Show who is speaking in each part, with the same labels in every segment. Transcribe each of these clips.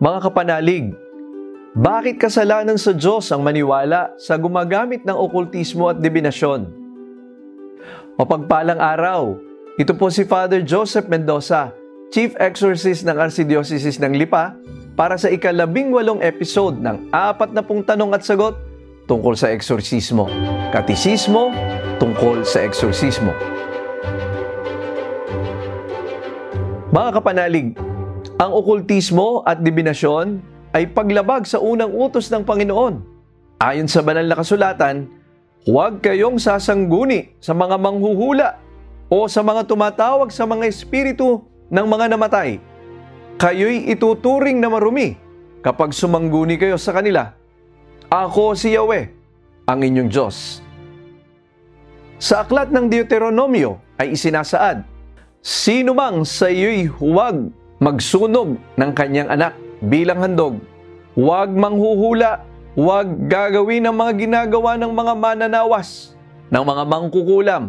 Speaker 1: Mga kapanalig, bakit kasalanan sa Diyos ang maniwala sa gumagamit ng okultismo at dibinasyon? Mapagpalang araw, ito po si Father Joseph Mendoza, Chief Exorcist ng Archdiocese ng Lipa, para sa ikalabing walong episode ng apat na pong tanong at sagot tungkol sa eksorsismo. Katisismo tungkol sa eksorsismo. Mga kapanalig, ang okultismo at dibinasyon ay paglabag sa unang utos ng Panginoon. Ayon sa banal na kasulatan, huwag kayong sasangguni sa mga manghuhula o sa mga tumatawag sa mga espiritu ng mga namatay. Kayo'y ituturing na marumi kapag sumangguni kayo sa kanila. Ako si Yahweh, ang inyong Diyos. Sa aklat ng Deuteronomio ay isinasaad, Sino mang sa iyo'y huwag magsunog ng kanyang anak bilang handog. Huwag manghuhula, huwag gagawin ang mga ginagawa ng mga mananawas, ng mga mangkukulam,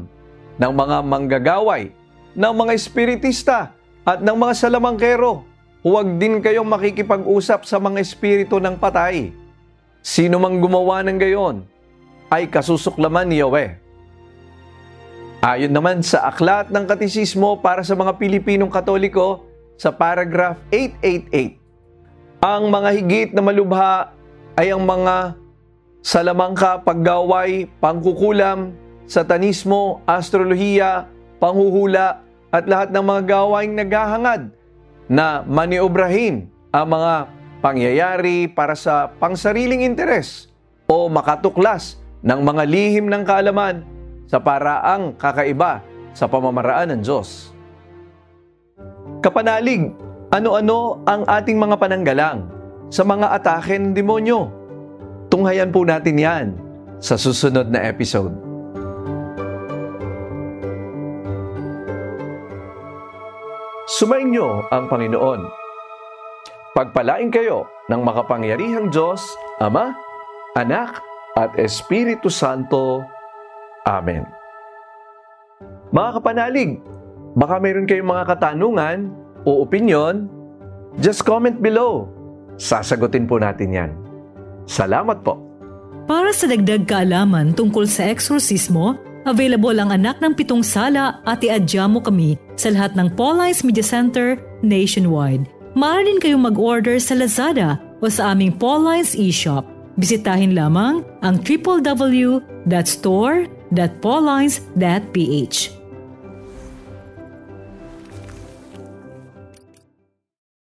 Speaker 1: ng mga manggagaway, ng mga espiritista, at ng mga salamangkero. Huwag din kayong makikipag-usap sa mga espiritu ng patay. Sino mang gumawa ng gayon ay kasusuklaman ni Yahweh. Ayon naman sa aklat ng katisismo para sa mga Pilipinong Katoliko sa paragraph 888, ang mga higit na malubha ay ang mga salamangka, paggaway, pangkukulam, satanismo, astrolohiya, panghuhula, at lahat ng mga gawaing naghahangad na maniobrahin ang mga pangyayari para sa pangsariling interes o makatuklas ng mga lihim ng kaalaman sa paraang kakaiba sa pamamaraan ng Diyos. Kapanalig, ano-ano ang ating mga pananggalang sa mga atake ng demonyo? Tunghayan po natin yan sa susunod na episode. Sumainyo ang Panginoon. Pagpalain kayo ng makapangyarihang Diyos, Ama, Anak, at Espiritu Santo. Amen. Mga kapanalig, baka mayroon kayong mga katanungan o opinion, just comment below. Sasagutin po natin yan. Salamat po.
Speaker 2: Para sa dagdag kaalaman tungkol sa eksorsismo, available ang anak ng pitong sala at iadya mo kami sa lahat ng Pauline's Media Center nationwide. Maaari din kayong mag-order sa Lazada o sa aming Pauline's e-shop. Bisitahin lamang ang www.store.paulines.ph.